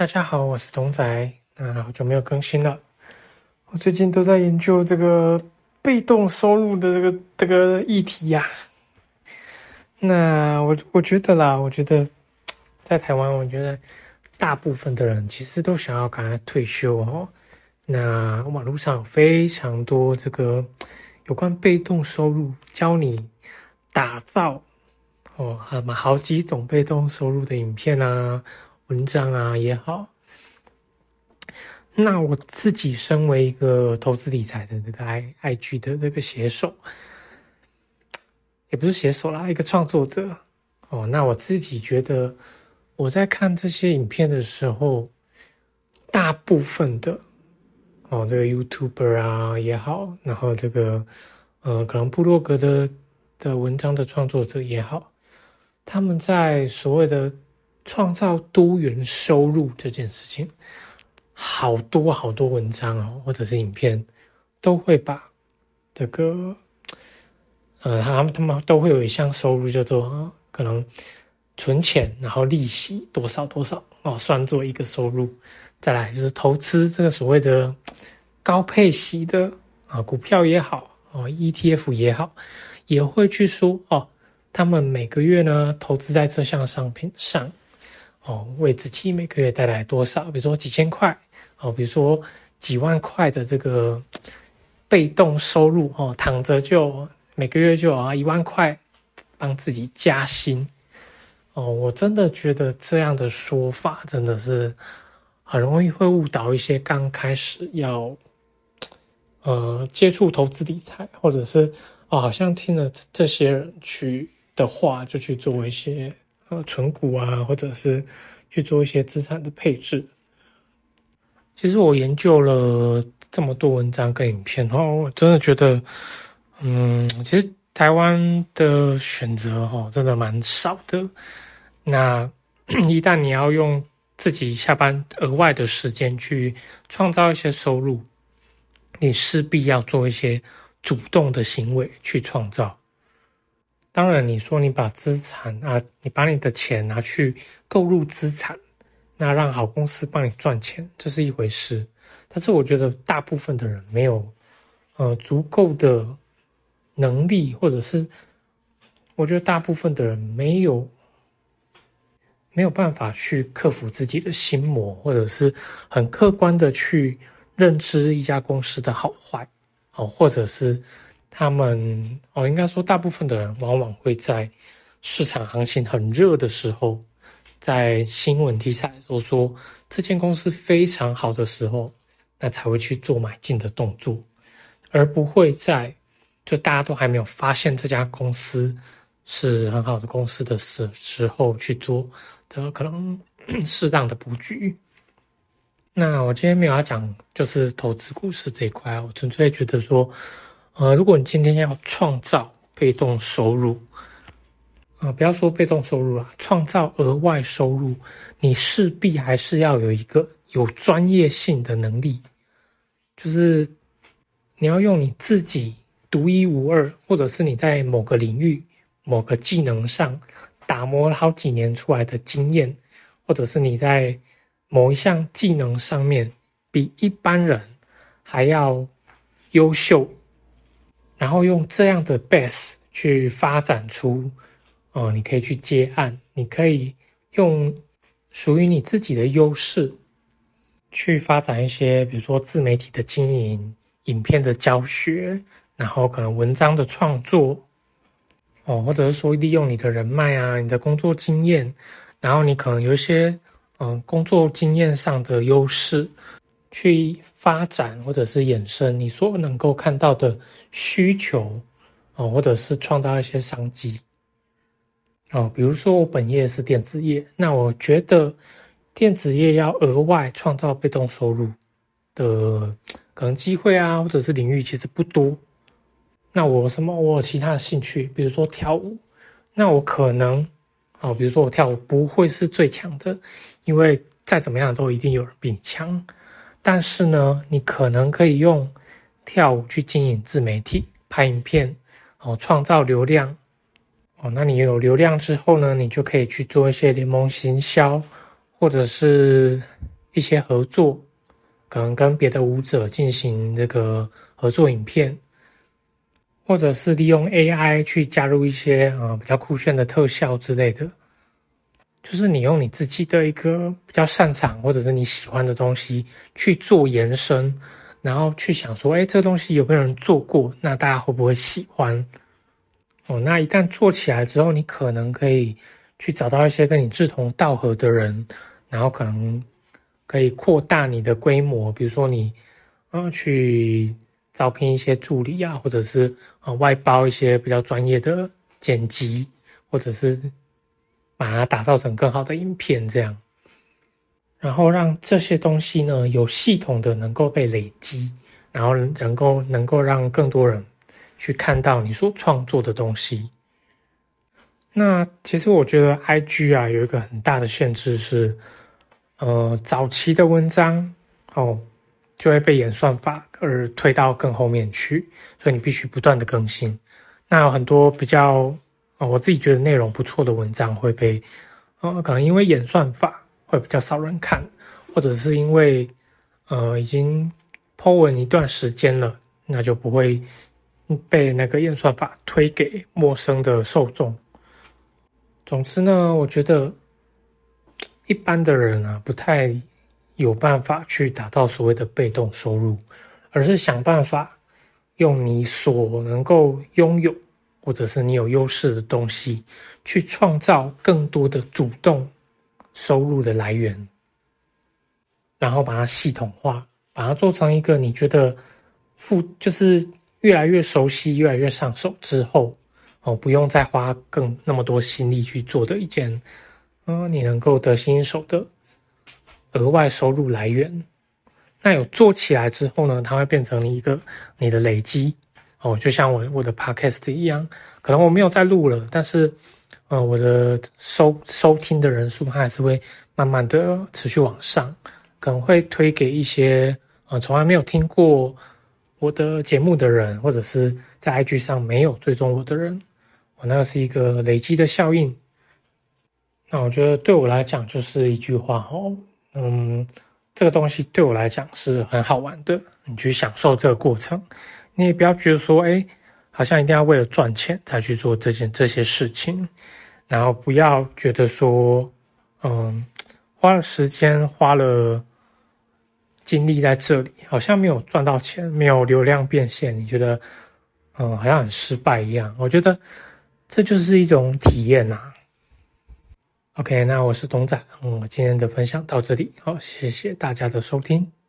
大家好，我是童仔。那好久没有更新了，我最近都在研究这个被动收入的这个这个议题呀。那我我觉得啦，我觉得在台湾，我觉得大部分的人其实都想要赶快退休哦。那网络上非常多这个有关被动收入，教你打造哦，什么好几种被动收入的影片啊。文章啊也好，那我自己身为一个投资理财的这个 I I G 的这个写手，也不是写手啦，一个创作者哦。那我自己觉得，我在看这些影片的时候，大部分的哦，这个 YouTuber 啊也好，然后这个呃，可能部落格的的文章的创作者也好，他们在所谓的。创造多元收入这件事情，好多好多文章哦，或者是影片，都会把这个，呃，他们他们都会有一项收入叫做可能存钱，然后利息多少多少哦，算作一个收入。再来就是投资这个所谓的高配息的啊，股票也好哦，ETF 也好，也会去说哦，他们每个月呢投资在这项商品上。哦，为自己每个月带来多少？比如说几千块，哦，比如说几万块的这个被动收入，哦，躺着就每个月就啊一万块，帮自己加薪。哦，我真的觉得这样的说法真的是很容易会误导一些刚开始要呃接触投资理财，或者是哦好像听了这些人去的话就去做一些。呃，存股啊，或者是去做一些资产的配置。其实我研究了这么多文章跟影片，然后我真的觉得，嗯，其实台湾的选择哦，真的蛮少的。那 一旦你要用自己下班额外的时间去创造一些收入，你势必要做一些主动的行为去创造。当然，你说你把资产啊，你把你的钱拿去购入资产，那让好公司帮你赚钱，这是一回事。但是我觉得大部分的人没有，呃，足够的能力，或者是我觉得大部分的人没有没有办法去克服自己的心魔，或者是很客观的去认知一家公司的好坏，哦，或者是。他们哦，应该说，大部分的人往往会在市场行情很热的时候，在新闻题材都说这间公司非常好的时候，那才会去做买进的动作，而不会在就大家都还没有发现这家公司是很好的公司的时时候去做的可能 适当的布局。那我今天没有要讲就是投资故事这一块，我纯粹觉得说。呃，如果你今天要创造被动收入，啊，不要说被动收入了，创造额外收入，你势必还是要有一个有专业性的能力，就是你要用你自己独一无二，或者是你在某个领域、某个技能上打磨了好几年出来的经验，或者是你在某一项技能上面比一般人还要优秀。然后用这样的 base 去发展出，哦，你可以去接案，你可以用属于你自己的优势去发展一些，比如说自媒体的经营、影片的教学，然后可能文章的创作，哦，或者是说利用你的人脉啊、你的工作经验，然后你可能有一些嗯工作经验上的优势。去发展或者是衍生你所能够看到的需求啊，或者是创造一些商机哦。比如说我本业是电子业，那我觉得电子业要额外创造被动收入的可能机会啊，或者是领域其实不多。那我什么？我有其他的兴趣，比如说跳舞，那我可能哦，比如说我跳舞不会是最强的，因为再怎么样都一定有人比你强。但是呢，你可能可以用跳舞去经营自媒体、拍影片，哦，创造流量，哦，那你有流量之后呢，你就可以去做一些联盟行销，或者是一些合作，可能跟别的舞者进行这个合作影片，或者是利用 AI 去加入一些啊比较酷炫的特效之类的。就是你用你自己的一个比较擅长或者是你喜欢的东西去做延伸，然后去想说，哎，这个东西有没有人做过？那大家会不会喜欢？哦，那一旦做起来之后，你可能可以去找到一些跟你志同道合的人，然后可能可以扩大你的规模，比如说你，嗯，去招聘一些助理啊，或者是啊外包一些比较专业的剪辑，或者是。把它打造成更好的影片，这样，然后让这些东西呢有系统的能够被累积，然后能够能够让更多人去看到你所创作的东西。那其实我觉得 I G 啊有一个很大的限制是，呃，早期的文章哦就会被演算法而推到更后面去，所以你必须不断的更新。那有很多比较。啊，我自己觉得内容不错的文章会被，呃，可能因为演算法会比较少人看，或者是因为，呃，已经 po 文一段时间了，那就不会被那个演算法推给陌生的受众。总之呢，我觉得一般的人啊，不太有办法去达到所谓的被动收入，而是想办法用你所能够拥有。或者是你有优势的东西，去创造更多的主动收入的来源，然后把它系统化，把它做成一个你觉得付就是越来越熟悉、越来越上手之后，哦，不用再花更那么多心力去做的一件，嗯，你能够得心应手的额外收入来源。那有做起来之后呢，它会变成一个你的累积。哦，就像我我的 podcast 一样，可能我没有在录了，但是，呃，我的收收听的人数它还是会慢慢的持续往上，可能会推给一些呃从来没有听过我的节目的人，或者是在 IG 上没有追踪我的人，我那个是一个累积的效应。那我觉得对我来讲就是一句话哦，嗯，这个东西对我来讲是很好玩的，你去享受这个过程。你也不要觉得说，哎，好像一定要为了赚钱才去做这件这些事情，然后不要觉得说，嗯，花了时间花了精力在这里，好像没有赚到钱，没有流量变现，你觉得，嗯，好像很失败一样。我觉得这就是一种体验呐。OK，那我是董仔，嗯，今天的分享到这里，好，谢谢大家的收听。